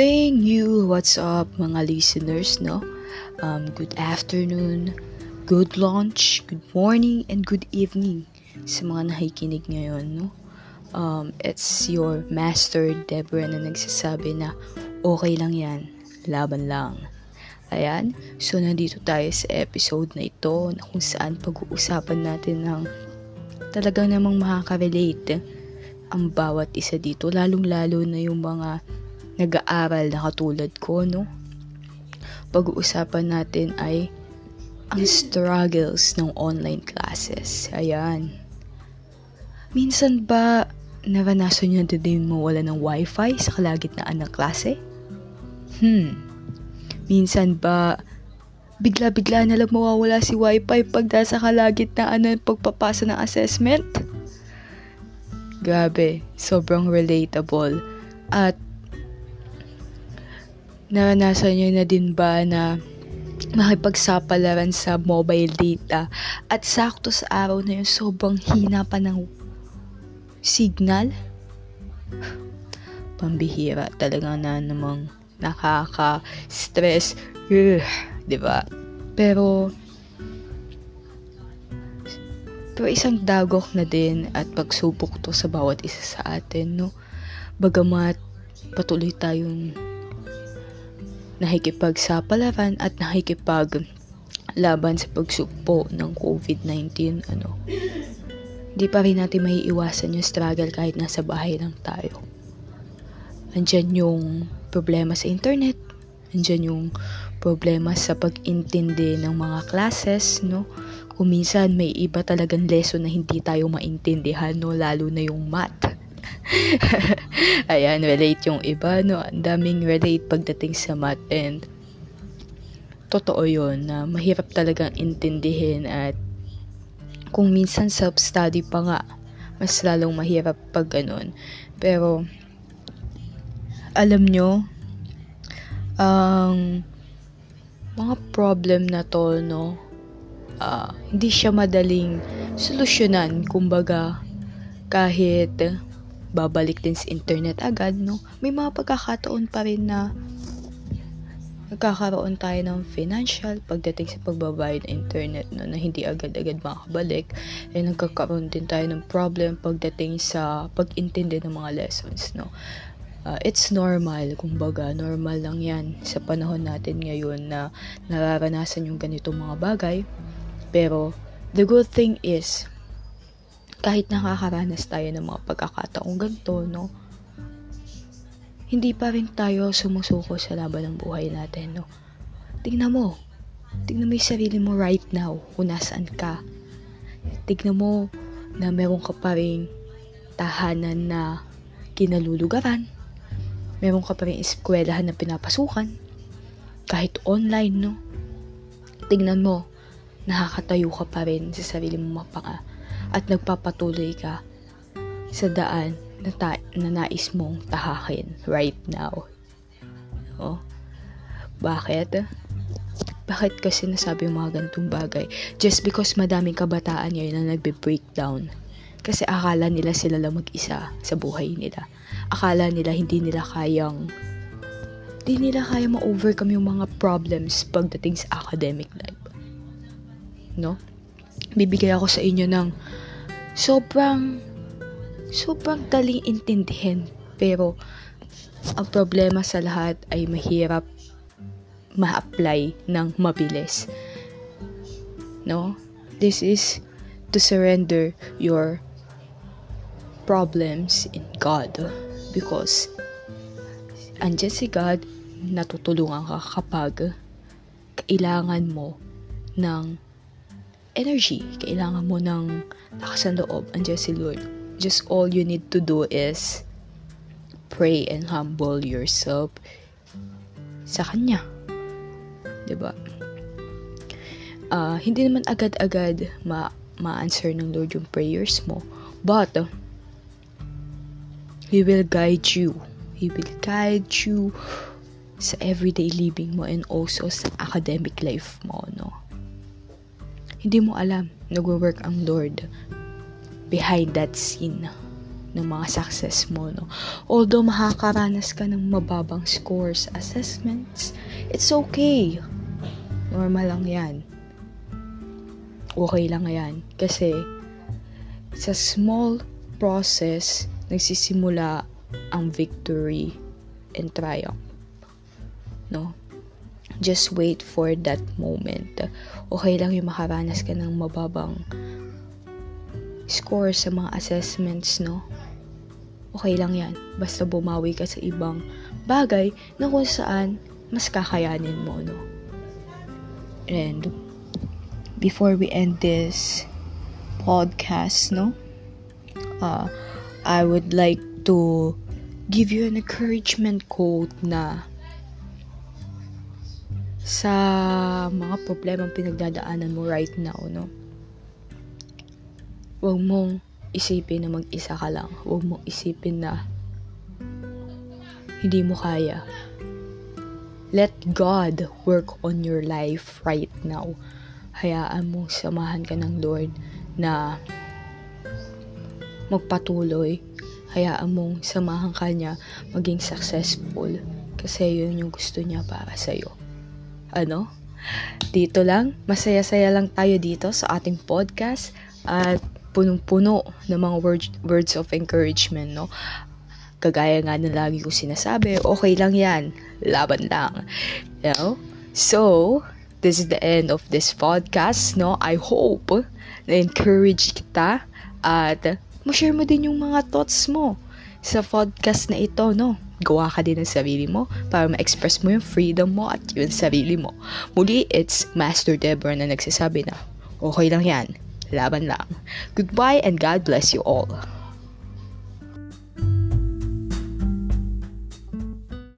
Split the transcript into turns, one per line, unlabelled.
morning you! What's up mga listeners, no? Um, good afternoon, good lunch, good morning, and good evening sa mga nakikinig ngayon, no? Um, it's your master Deborah na nagsasabi na okay lang yan, laban lang. Ayan, so nandito tayo sa episode na ito na kung saan pag-uusapan natin ng talagang namang makaka-relate ang bawat isa dito, lalong-lalo na yung mga nag-aaral na katulad ko, no? Pag-uusapan natin ay ang struggles ng online classes. Ayan. Minsan ba naranasan nyo din mawala ng wifi sa kalagitnaan ng klase? Hmm. Minsan ba bigla-bigla na lang mawawala si wifi pag nasa kalagitnaan ng pagpapasa ng assessment? Grabe, sobrang relatable. At naranasan nyo na din ba na makipagsapalaran sa mobile data at sakto sa araw na yun sobrang hina pa ng signal? Pambihira talaga na namang nakaka-stress. Ugh, di ba? Pero pero isang dagok na din at pagsubok to sa bawat isa sa atin, no? Bagamat patuloy tayong nakikipagsapalaran at nakikipag laban sa pagsugpo ng COVID-19 ano. Hindi pa rin natin maiiwasan yung struggle kahit nasa bahay lang tayo. Andyan yung problema sa internet andyan yung problema sa pag-intindi ng mga classes no? Kung minsan may iba talagang lesson na hindi tayo maintindihan no? Lalo na yung math Ayan, relate yung iba, no? Ang daming relate pagdating sa math and totoo yon na mahirap talagang intindihin at kung minsan self-study pa nga, mas lalong mahirap pag ganun. Pero, alam nyo, ang mga problem na to, no, uh, hindi siya madaling solusyonan, kumbaga, kahit babalik din sa internet agad, no? May mga pagkakataon pa rin na nagkakaroon tayo ng financial pagdating sa pagbabayad ng internet no, na hindi agad-agad makakabalik. Eh nagkakaroon din tayo ng problem pagdating sa pag-intindi ng mga lessons no? Uh, it's normal. Kumbaga normal lang yan sa panahon natin ngayon na nararanasan yung ganitong mga bagay. Pero the good thing is kahit nakakaranas tayo ng mga pagkakataong ganito, no? Hindi pa rin tayo sumusuko sa laban ng buhay natin, no? Tingnan mo. Tingnan mo yung sarili mo right now, kung nasaan ka. Tingnan mo na meron ka pa rin tahanan na kinalulugaran. Meron ka pa rin eskwelahan na pinapasukan. Kahit online, no? Tingnan mo, nakakatayo ka pa rin sa sarili mo mapanga at nagpapatuloy ka sa daan na, ta- na nais mong tahakin right now. Oh. Bakit? Bakit kasi nasabi yung mga ganitong bagay? Just because madaming kabataan ngayon na nagbe-breakdown. Kasi akala nila sila lang mag-isa sa buhay nila. Akala nila hindi nila kayang hindi nila kaya ma-overcome yung mga problems pagdating sa academic life. No? Bibigay ako sa inyo ng sobrang sobrang daling intindihin pero ang problema sa lahat ay mahirap ma-apply ng mabilis. No? This is to surrender your problems in God because andyan si God natutulungan ka kapag kailangan mo ng energy. Kailangan mo ng lakas ng loob. Andiyan si Lord. Just all you need to do is pray and humble yourself sa Kanya. ba? Diba? Uh, hindi naman agad-agad ma- ma-answer ng Lord yung prayers mo. But, uh, He will guide you. He will guide you sa everyday living mo and also sa academic life mo, no? Hindi mo alam, nagwo-work ang Lord behind that scene. ng mga success mo, no? Although makakaranas ka ng mababang scores, assessments, it's okay. Normal lang yan. Okay lang yan. Kasi, sa small process, nagsisimula ang victory and triumph. No? Just wait for that moment. Okay lang yung makaranas ka ng mababang score sa mga assessments, no? Okay lang yan. Basta bumawi ka sa ibang bagay na kung saan mas kakayanin mo, no? And before we end this podcast, no? Uh, I would like to give you an encouragement quote na sa mga problemang pinagdadaanan mo right now, no? Huwag mong isipin na mag-isa ka lang. Huwag mong isipin na hindi mo kaya. Let God work on your life right now. Hayaan mong samahan ka ng Lord na magpatuloy. Hayaan mong samahan ka niya maging successful kasi yun yung gusto niya para sa'yo. Ano? Dito lang, masaya-saya lang tayo dito sa ating podcast at punong-puno ng mga words, words of encouragement, no? Kagaya nga na lagi ko sinasabi, okay lang yan, laban lang. You know? So, this is the end of this podcast, no? I hope na encourage kita at ma-share mo din yung mga thoughts mo sa podcast na ito, no? Gawa ka din ng sarili mo para ma-express mo yung freedom mo at yung sarili mo. Muli, it's Master Deborah na nagsasabi na, okay lang yan, laban lang. Goodbye and God bless you all.